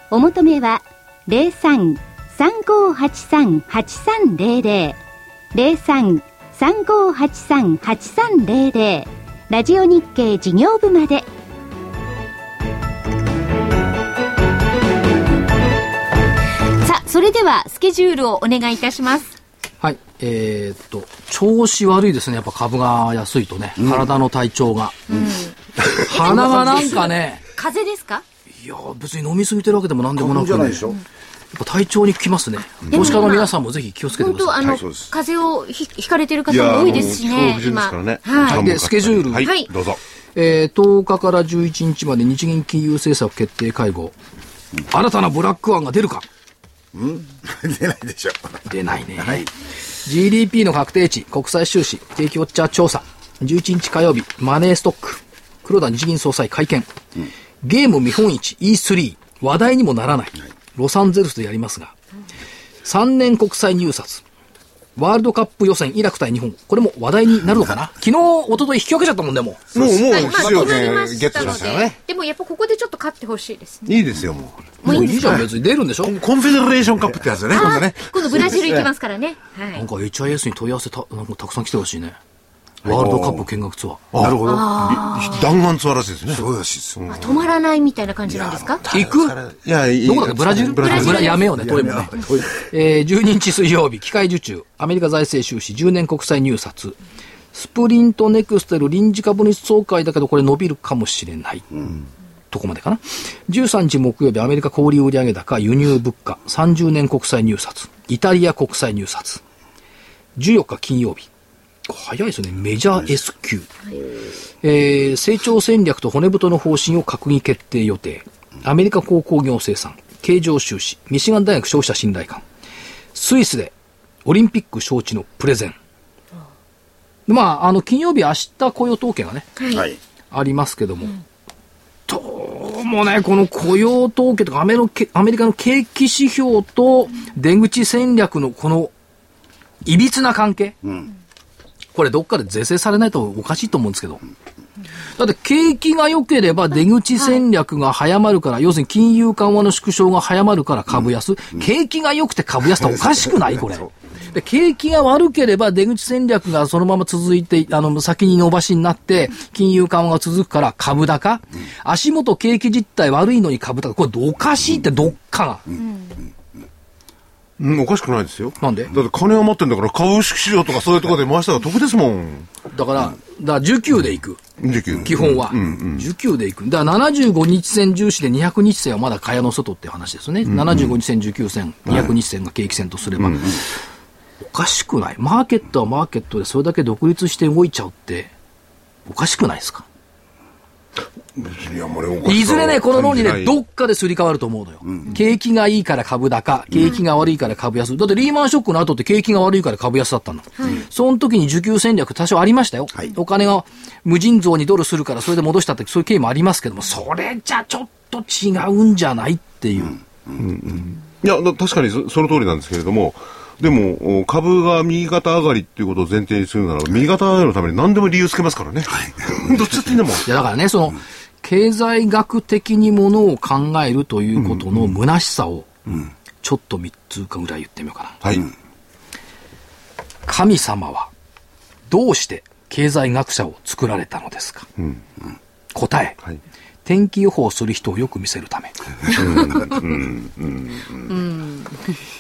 お求めは03-3583-8300 03-3583-8300ラジオ日経事業部まで。それではスケジュールをお願いいたしますはいえー、っと調子悪いですねやっぱ株が安いとね、うん、体の体調が、うん、鼻がなんかね風邪ですか？いや別に飲みすぎてるわけでもなんでもなくね、体調に効きますね。投資家の皆さんもぜひ気をつけてください。本当あの、風邪をひひかれてる方も多いですしね。今。はい。で、スケジュール。はい。どうぞ。えー、10日から11日まで日銀金融政策決定会合。新たなブラック案が出るかうん出ないでしょ。出ないね。はい。GDP の確定値、国際収支、景気ウォッチャー調査。11日火曜日、マネーストック。黒田日銀総裁会見。うん、ゲーム見本市 E3。話題にもならない。はいロサンゼルスでやりますが、3年国際入札、ワールドカップ予選、イラク対日本、これも話題になるのかな？*laughs* 昨日、一昨日引き分けちゃったもんでも。もう、もう、出場権ゲットしましたよね。でもやっぱここでちょっと勝ってほしいです、ね、いいですよ、もう。もういいじゃん、別に出るんでしょ？コンフェデレーションカップってやつね、今度ね。今度ブラジル行きますからね。はい。なんか HIS に問い合わせた、なんかたくさん来てほしいね。ワールドカップ見学ツアー。なるほど。弾丸ツアーらしいですね。そうらしいです。止まらないみたいな感じなんですか行く？いや、どこだっけ？ブラジル？ブラジル。やめようね、トイもね。えー、12日水曜日、機械受注、アメリカ財政収支、10年国債入札。スプリントネクステル臨時株主総会だけど、これ伸びるかもしれない。うんとこまでかな。13日木曜日、アメリカ小売売上高、輸入物価、30年国債入札、イタリア国債入札。14日金曜日、早いですね。メジャー S q、えー、成長戦略と骨太の方針を閣議決定予定。アメリカ鉱工業生産、経常収支、ミシガン大学消費者信頼感。スイスでオリンピック招致のプレゼン。まあ、あの、金曜日明日雇用統計がね、はい、ありますけども、うん、どうもね、この雇用統計とかアメアメリカの景気指標と出口戦略のこのいびつな関係、うんこれどっかで是正されないとおかしいと思うんですけど。だって景気が良ければ出口戦略が早まるから、はい、要するに金融緩和の縮小が早まるから株安、うん、景気が良くて株安っておかしくない？これ。で、景気が悪ければ出口戦略がそのまま続いて、あの、先に伸ばしになって、金融緩和が続くから株高、うん、足元景気実態悪いのに株高、これおかしいってどっかが。うんうん、おかしくないですよ。なんで？だって金余ってんだから株式市場とかそういうところで回したら得ですもん。だから、だから19でいく。19。基本は。うんうん、19でいく。だから75日線重視で200日線はまだ蚊帳の外っていう話ですね。うんうん、75日線、19線、200日線が景気線とすれば。おかしくない？マーケットはマーケットでそれだけ独立して動いちゃうって、おかしくないですか？いずれね、この論理ね、どっかですり替わると思うのよ。うん、景気がいいから株高、景気が悪いから株安。だってリーマンショックの後って景気が悪いから株安だったの。はい、その時に需給戦略多少ありましたよ。はい、お金が無尽蔵にドルするからそれで戻したってそういう経緯もありますけども、それじゃちょっと違うんじゃないっていう。うんうんうん、いや、確かにそその通りなんですけれども、でも、株が右肩上がりっていうことを前提にするなら、右肩上がりのために何でも理由つけますからね。はい。*laughs* どっちだっていいんだもん。いや、だからね、その、経済学的にものを考えるということの虚しさを、ちょっと3つかぐらい言ってみようかな。はい。神様は、どうして経済学者を作られたのですか、うん。答え、はい、天気予報をする人をよく見せるため。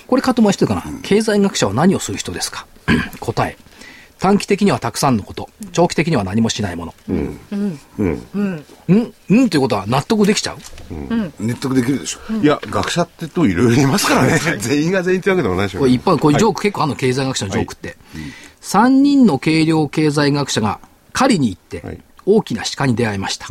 これかともしてるかな、経済学者は何をする人ですか？*coughs* 答え。短期的にはたくさんのこと、長期的には何もしないもの。うん。うん。うん。うん。うんうん？ということは納得できちゃう、うん、納得できるでしょ。いや、学者ってといろいろいますからね。*laughs* 全員が全員ってわけでもないでしょ。これ一般、こういうジョーク、結構あの経済学者のジョークって。3人の軽量経済学者が狩りに行って、大きな鹿に出会いました。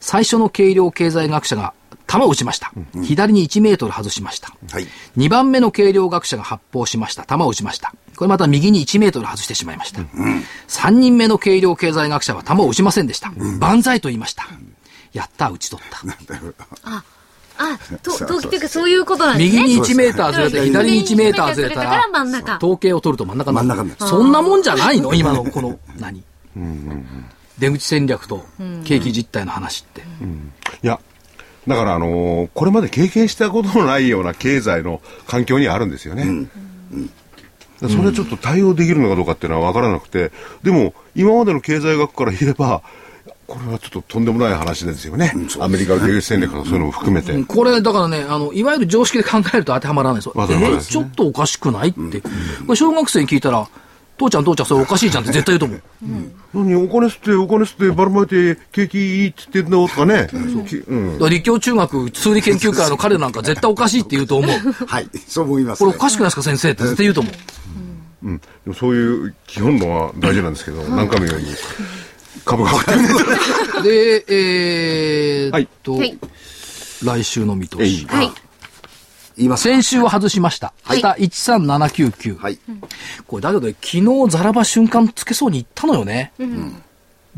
最初の軽量経済学者が弾を撃ちました。うん、左に1メートル外しました。はい、2番目の軽量学者が発砲しました。弾を撃ちました。これまた右に1メートル外してしまいました。うん、3人目の軽量経済学者は弾を撃ちませんでした。うん、万歳と言いました。やった、撃ち取った。*laughs* ああ、と、と、っていうかそういうことなんですね。右に1メーターずれて、左に1メーターずれたら、統計を取ると真ん中になる。そんなもんじゃないの？今の、この、何、出口戦略と景気実態の話って。いや、だから、あのー、これまで経験したことのないような経済の環境にあるんですよね。うんそれはちょっと対応できるのかどうかっていうのは分からなくて、でも、今までの経済学から言えば、これはちょっととんでもない話ですよね。うん、アメリカの出口戦略とかそういうのも含めて。これ、だからね、あの、いわゆる常識で考えると当てはまらないですよ。えちょっとおかしくないって。これ小学生に聞いたら、父ちゃん父ちゃんそれおかしいじゃんって絶対言うと思う。うん、何お金吸ってお金吸ってばらまいて景気いいって言ってんのとかね。うん、立教中学数理研究会の彼なんか絶対おかしいって言うと思う。はい、そう思います、ね、これおかしくないですか先生って絶対言うと思う。うん、でもそういう基本論は大事なんですけど、何回も言うように株が上がってで、えー、っと、はい、来週の見通し。はい。言います先週は外しました。はい、下13799。はい。これだけど、昨日ザラバ瞬間つけそうにいったのよね。うん。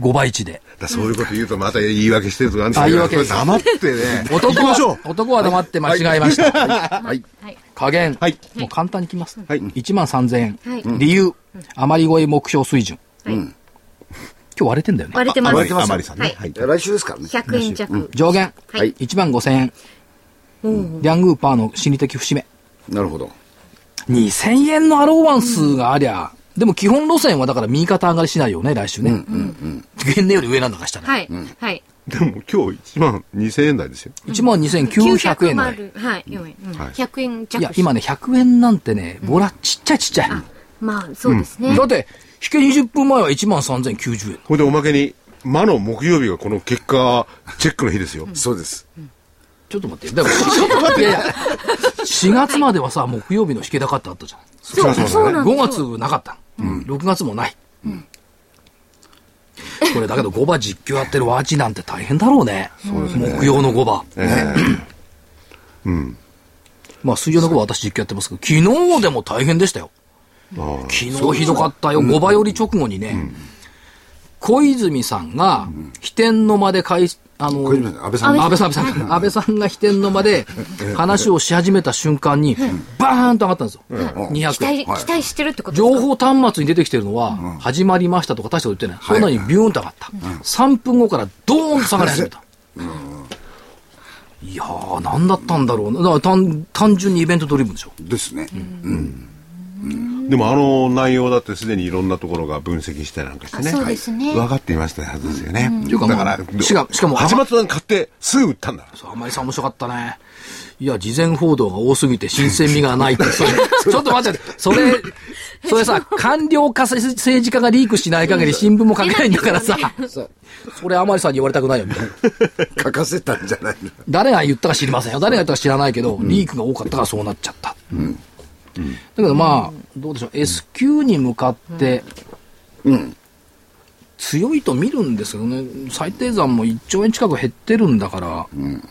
5倍値で。そういうこと言うとまた言い訳してるとかあ言い訳黙ってね。男は、男は黙って間違えました。はい。加減。はい。もう簡単にきます。はい。1万3000円。はい。理由。余り超え目標水準。うん。今日割れてんだよね。割れてます。割れてます。割さんね。はい。来週ですからね。100円弱。上限。はい。1万5000円。リャングーパーの心理的節目。なるほど。2000円のアローワンスがありゃ、うん、でも基本路線はだから右肩上がりしないよね、来週ね。うんうんうん。原値より上なんだかしたら。はい。はい。でも今日1万2000円台ですよ。1万2900円台。はい、4円。うん、100円弱。いや、今ね、100円なんてね、ボラ、ちっちゃいちっちゃい。まあ、そうですね。だって、引け20分前は1万3090円。ほいでおまけに、魔の木曜日がこの結果チェックの日ですよ。そうです。ちょっと待って。でも、ちょっと待って。いやいや、4月まではさ、木曜日の引け高ってあったじゃん。そうそうそう、ね。5月なかった。うん。6月もない。うん。これだけど5番実況やってるワーチなんて大変だろうね。そうですね。木曜の5番。えうん。まあ水曜の5番私実況やってますけど、昨日でも大変でしたよ。昨日ひどかったよ。5番より直後にね、小泉さんが、飛天の間で開あの、安倍さん。安倍さん、安倍さん。安倍さんが飛天の間で話をし始めた瞬間に、バーンと上がったんですよ。200期待、期待してるってこと情報端末に出てきてるのは、始まりましたとか大したこと言ってない。そんなにビューンと上がった。3分後からドーンと下がり始めた。いやー、なんだったんだろうだから単単純にイベントドリブンでしょ。ですね。うんでもあの内容だってすでにいろんなところが分析したりなんかしてね。そうですね。分かっていましたはずですよね。うかだから、しかしかも、始まったの買ってすぐ売ったんだ。そう、あまりさん面白かったね。いや、事前報道が多すぎて新鮮味がないって、*laughs* それ、ちょっと待って、それ、*laughs* それさ、官僚か政治家がリークしない限り新聞も書けないんだからさ、それ甘利さんに言われたくないよ、みたいな。書かせたんじゃないの誰が言ったか知りませんよ。誰が言ったか知らないけど、リークが多かったからそうなっちゃった。うんだけどまあ、どうでしょう、S q に向かって、うん、強いと見るんですけどね、最低算も1兆円近く減ってるんだから、うん、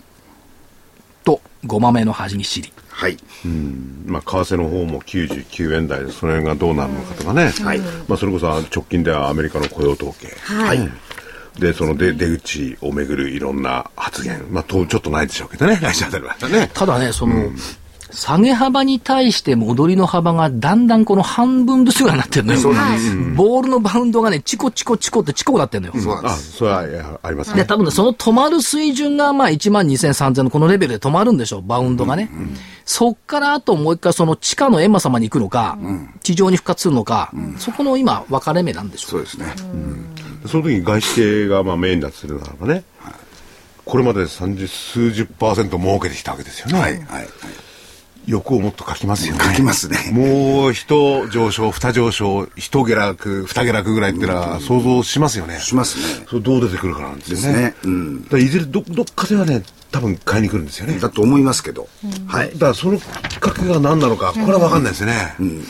と、ごまめの端に知り。はい。うん。まあ、為替の方も99円台で、その辺がどうなるのかとかね。はい。まあ、それこそ直近ではアメリカの雇用統計。はい。で、その出出口をめぐるいろんな発言。まあ、とちょっとないでしょうけどね、*laughs* 来週あたりはね。ただね、その、うん下げ幅に対して戻りの幅がだんだんこの半分ずつぐらいになってるのよ。そうなんです。ボールのバウンドがね、チコチコチコってチコなってるのよ。そうなんです。それはありますね。で、多分ね、その止まる水準がまあ1万2000、3000のこのレベルで止まるんでしょう、バウンドがね。うんうん、そっからあともう一回その地下の閻魔様に行くのか、うん、地上に復活するのか、そこの今分かれ目なんでしょう。そうですね。その時に外資系がまあメインだとするならばね、はい、これまで30数十パーセント儲けてきたわけですよね。はい、はい、はい欲をもっと書きますよね。書きますね。もう一上昇、二上昇、一下落、二下落ぐらいってのは想像しますよね。しますね。それどう出てくるかなんですよね。ねうん。いずれどどっかではね、多分買いに来るんですよね。だと思いますけど。うん、はい。だからそのきっかけが何なのか、これは分かんないですね。うん、うん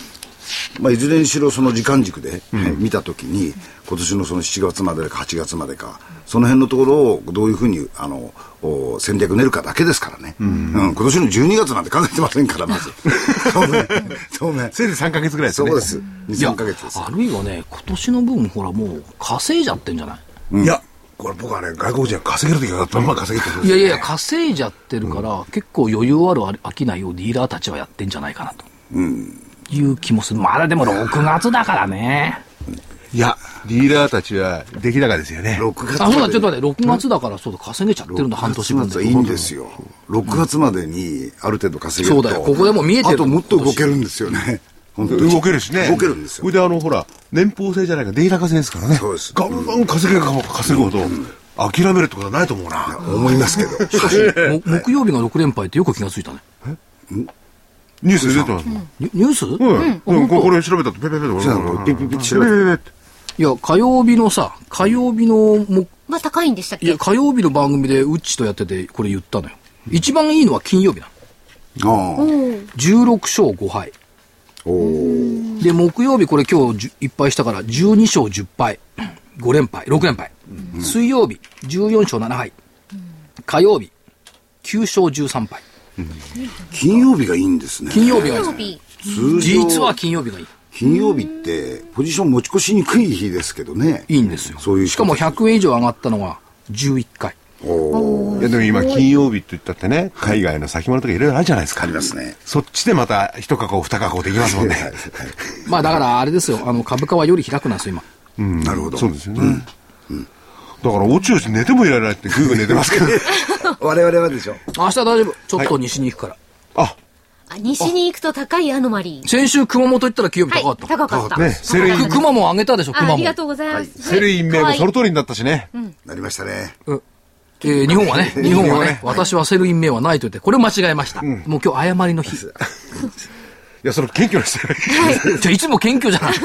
まあ、いずれにしろその時間軸で、うん、見たときに、今年のその7月までか8月までか、その辺のところをどういうふうにあの戦略練るかだけですからね、うん、うん、今年の12月なんて考えてませんから、まず。そうね、そうね。せいぜい3か月ぐらいですね。そうです。2、3か月です。あるいはね、今年の分、ほら、もう稼いじゃってんじゃない、うん、いや、これ僕はね、外国人は稼げる時はバンバン稼げてる、ね、いやいや、稼いじゃってるから、うん、結構余裕ある商いをディーラーたちはやってんじゃないかなと。うんいう気もする。まだでも6月だからね。いや、リーダーたちは出来高ですよね。6月あ、そうだ、ちょっと待って、6月だからそうだ、稼げちゃってるんだ、半年分で。いいんですよ。6月までにある程度稼げると、そうだよ、ここでも見えてる。あともっと動けるんですよね。本当動けるしね。動けるんですよ。それであの、ほら、年俸制じゃないか、出高制ですからね。そうです。ガンガン稼げるかも稼ぐほど、諦めるってことはないと思うな。思いますけど。木曜日が6連敗ってよく気がついたね。え？ニュースで出てますニュース？うん。これ調べたとペペペと。ピピピ調べて。いや、火曜日のさ、火曜日のも、まあ高いんでしたっけいや、火曜日の番組でウッチとやってて、これ言ったのよ。一番いいのは金曜日なの。ああ。16勝5敗。おで、木曜日これ今日いっぱいしたから12勝10敗。5連敗、6連敗。水曜日14勝7敗。火曜日9勝13敗。金曜日がいいんですね。金曜日がいい。実は金曜日がいい。金曜日って、ポジション持ち越しにくい日ですけどね。いいんですよ。そういうしかも100円以上上がったのが11回。おいやでも今、金曜日って言ったってね、海外の先物とかいろいろあるじゃないですか。ありますね。そっちでまた一加工、二加工できますもんね。まあだからあれですよ、あの株価はより開くなんですよ、今。うん、なるほど。そうですよね。うんだから、落ち落ち寝てもいられないってぐーぐー寝てますけど。*laughs* 我々はでしょ。明日大丈夫。ちょっと西に行くから。ああ西に行くと高いアノマリー。先週熊本行ったら清日高かった。高かった。ね、セルイン。熊も上げたでしょ、熊も。ありがとうございます。セルイン名もその通りになったしね。なりましたね。えー、*laughs* 日本はね、日本はね、私はセルイン名はないと言って、これ間違えました。もう今日誤りの日。*laughs* いや、それ謙虚ですよ。じゃいつも謙虚じゃない。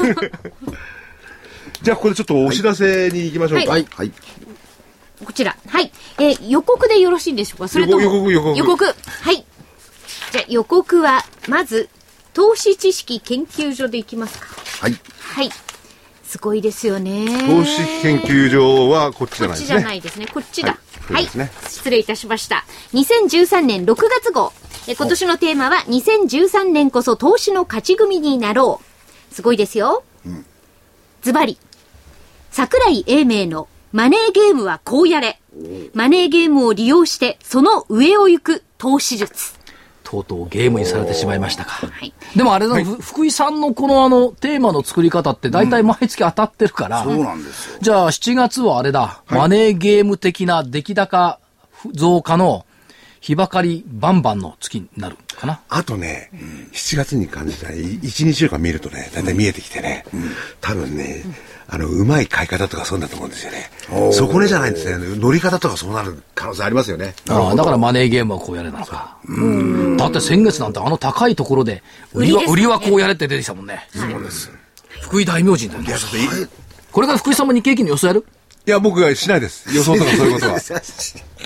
じゃあ、ここでちょっとお知らせに行きましょうか。はい。はい。こちら。はい。えー、予告でよろしいんでしょうか？それとも。予告、予告。予告。はい。じゃあ、予告は、まず、投資知識研究所でいきますか。はい。はい。すごいですよね。投資研究所はこっちじゃないですね。こっちじゃないですね。こっちだ。はい。はい、失礼いたしました。2013年6月号。え今年のテーマは、2013年こそ投資の勝ち組になろう。すごいですよ。ズバリ。桜井英明のマネーゲームはこうやれ。マネーゲームを利用して、その上を行く投資術。とうとうゲームにされてしまいましたか。はい、でもあれだ、はい、福井さんのこのあの、テーマの作り方って大体毎月当たってるから。うん、そうなんですよ。じゃあ7月はあれだ、はい、マネーゲーム的な出来高増加の日ばかりバンバンの月になるかな。あとね、うん、7月に感じた1、2週間見るとね、だいたい見えてきてね、うん、多分ね、あの、うまい買い方とかそうだと思うんですよね。そこねじゃないんですね。乗り方とかそうなる可能性ありますよね。ああ、だからマネーゲームはこうやれなのか。だって先月なんてあの高いところで、売りは、売りはこうやれって出てきたもんね。そうです。福井大名人だよね。これから福井さんも日経金の予想やる？いや、僕はしないです。予想とかそういうことは。*laughs*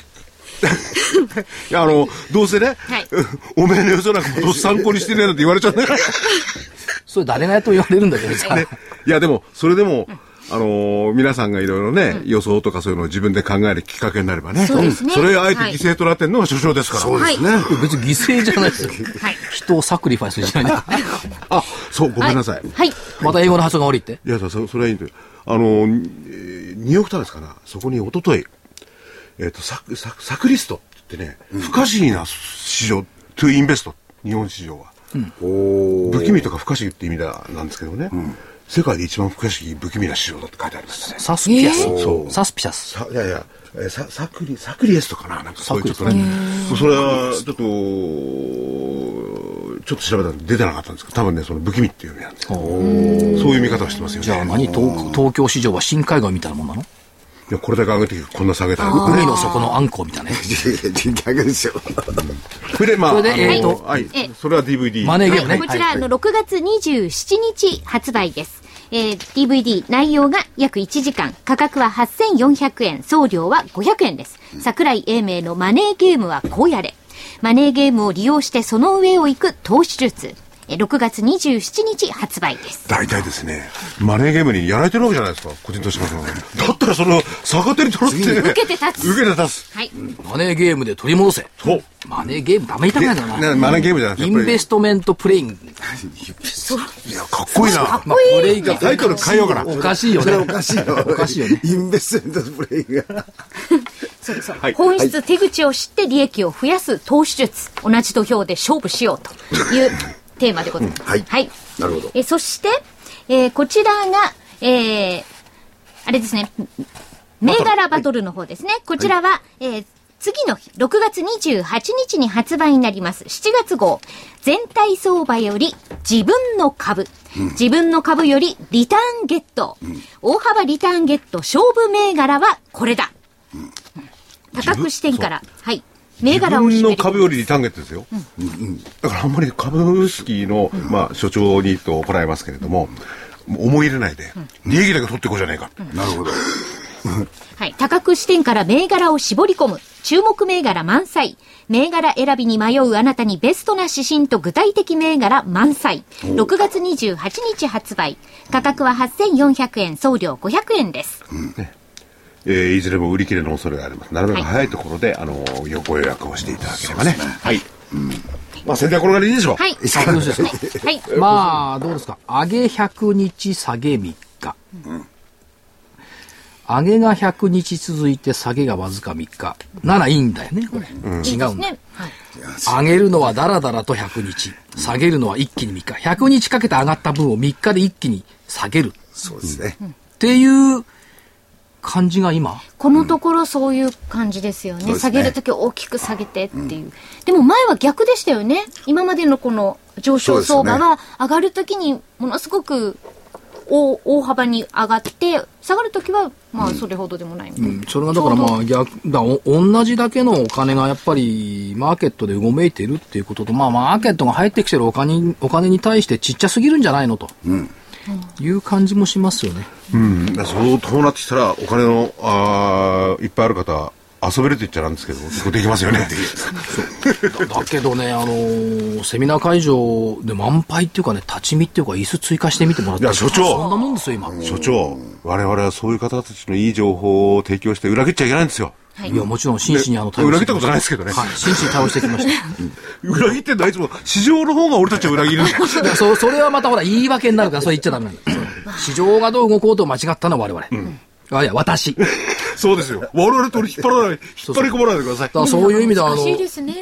いや、あの、どうせね、はい、おめえの予想なんか参考にしてねえなんて言われちゃうんだから。それ誰がやっても言われるんだけどさ。ね、いや、でも、それでも、あのー、皆さんがいろいろね、うん、予想とかそういうのを自分で考えるきっかけになればね。そうですね。それあえて犠牲となってるのが首相ですから。そうですね。別に犠牲じゃないですよ。はい。人をサクリファイスじゃないあ、そう、ごめんなさい。はい。また英語の発音が悪いって。いや、そそれはいいんだよ。あのー、ニューヨークタイムズかな。そこに一昨日えっ、ー、と、サク、サク、サクリストってね、うん、不可思議な市場、トゥインベスト。日本市場は。うん、不気味とか不可思議って意味だなんですけどね。うん世界で一番不可思議不気味な市場だって書いてありますね。サスピアス、えー、そう。サスピアス。いやいや、えササクリ、サクリエスとかななんかそういうちょっとね。それは、ちょっと、ちょっと調べたら出てなかったんですけど、多分ね、その不気味っていう意味なんですよ。そういう見方をしてますよね。じゃあ何東東京市場は深海岸みたいなもんなの？いや、これだけ上げてこんな下げたら。海の底のあんこみたいなね。逆ですよ。それで、まあ、それで、えっと、はい。それは DVD。マネーゲームね。こちら、の、6月27日発売です。えー、DVD 内容が約1時間、価格は8400円、送料は500円です。桜井英明のマネーゲームはこうやれ。マネーゲームを利用してその上を行く投資術。6月27日発売です。大体ですね、マネーゲームにやられてるわけじゃないですか、個人投資家さんだったらその、逆手に取るって。受けて立つ。受けて立つ。はい。マネーゲームで取り戻せ。そう。マネーゲームダメ言いたくないんだな。マネーゲームじゃなくて。インベストメントプレイング。いや、かっこいいな。かっこいい。プレイがタイトル変えようかな。おかしいよね。おかしいよ。おかしいよね。インベストメントプレイング。そうそう。*laughs* 本質、手口を知って利益を増やす投資術。同じ土俵で勝負しようというテーマでございます。はい。はい。なるほど。え、そして、えー、こちらが、えー、あれですね、銘柄バトルの方ですね。こちらは、はい、えー、次の日、6月28日に発売になります。7月号。全体相場より自分の株。うん、自分の株よりリターンゲット。うん、大幅リターンゲット勝負銘柄はこれだ。うん、多角視点から。はい。銘柄を自分の株よりリターンゲットですよ、うん、だからあんまり株式の、まあ、所長にと行いますけれども、思い入れないで、利益だけ取っていこうじゃないか、なるほど。*laughs* はい。多角視点から銘柄を絞り込む。注目銘柄満載。銘柄選びに迷うあなたにベストな指針と具体的銘柄満載。6月28日発売。価格は8400円、送料500円です。うん。ねえー、いずれも売り切れの恐れがあります。なるべく早いところで、はい、あの、ご予約をしていただければね。ねはい。うん、まあ、先手はこれからいいでしょう。はい。はい。*laughs* まあ、どうですか？上げ100日、下げ3日。うん上げが100日続いて下げがわずか3日ならいいんだよね、これ。うん、違うんだ。上げるのはだらだらと100日。下げるのは一気に3日。100日かけて上がった分を3日で一気に下げる。そうですね。っていう感じが今。このところそういう感じですよね、うん、下げるとき大きく下げてっていう、うん、でも前は逆でしたよね。今までのこの上昇相場は上がるときにものすごく大大幅に上がって下がるときはまあそれほどでもないみたいな、うん、それがだからまあ逆だ同じだけのお金がやっぱりマーケットでうごめいてるっていうこととまあマーケットが入ってきてるお金お金に対してちっちゃすぎるんじゃないのと、うんいう感じもしますよね。うん、そう伴ってきたら、お金のあいっぱいある方、遊べるって言っちゃなんですけど、*laughs* できますよね。だけどね、あのー、セミナー会場で満杯っていうかね、立ち見っていうか、椅子追加してみてもらって。いや、所長。そんなもんですよ、今。所長、我々はそういう方たちのいい情報を提供して裏切っちゃいけないんですよ。はい、いや、もちろん真摯にあの、対応裏切ったことないですけどね。はい、真摯に対応してきました。*laughs* 裏切ってないつも、市場の方が俺たちは裏切る。*laughs* そそれはまたほら、言い訳になるから、それ言っちゃダメなんだ。市場がどう動こうと間違ったのは我々。うんあ、いや、私。*laughs* そうですよ。我々と引っ張らない、引っ張り込まないでください。だそういう意味では、あの、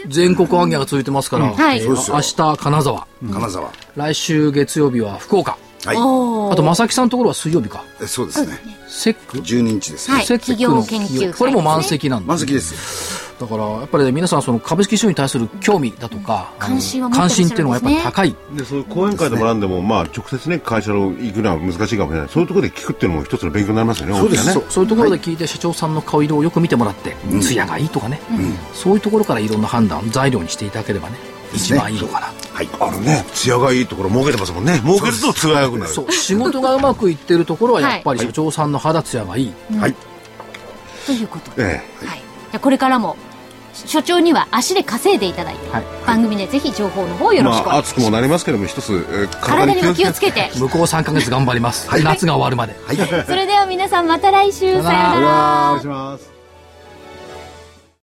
全国暗記が続いてますから、はい、明日、金沢。金沢。来週月曜日は福岡。はい。あと、正木さんのところは水曜日か。そうですね。セック ?12 日ですね。はい。企業研究これも満席なんで。満席ですだからやっぱり、ね、皆さんその株式市場に対する興味だとか、関心関心っていうのはやっぱり高い。でそういう講演会でもらんでも、まあ、直接ね会社の行くのは難しいかもしれない。そういうところで聞くっていうのも一つの勉強になりますよねそうですね。そういうところで聞いて、社長さんの顔色をよく見てもらって、うん、艶がいいとかね、うん、そういうところからいろんな判断材料にしていただければね一番いいのかな、はい、あのね。艶がいいところ儲けてますもんね。儲けると艶がよくなる。そう仕事がうまくいってるところはやっぱり社長さんの肌艶がいい、はい、ということで、ええ、はい、これからも所長には足で稼いでいただいて、はい、番組でぜひ情報の方よろしく。お願いします、まあ、暑くもなりますけども一つ、えー、体に気をつけて。*laughs* 向こう3か月頑張ります、はい、夏が終わるまで、はい、それでは皆さんまた来週。さよなら。お願いします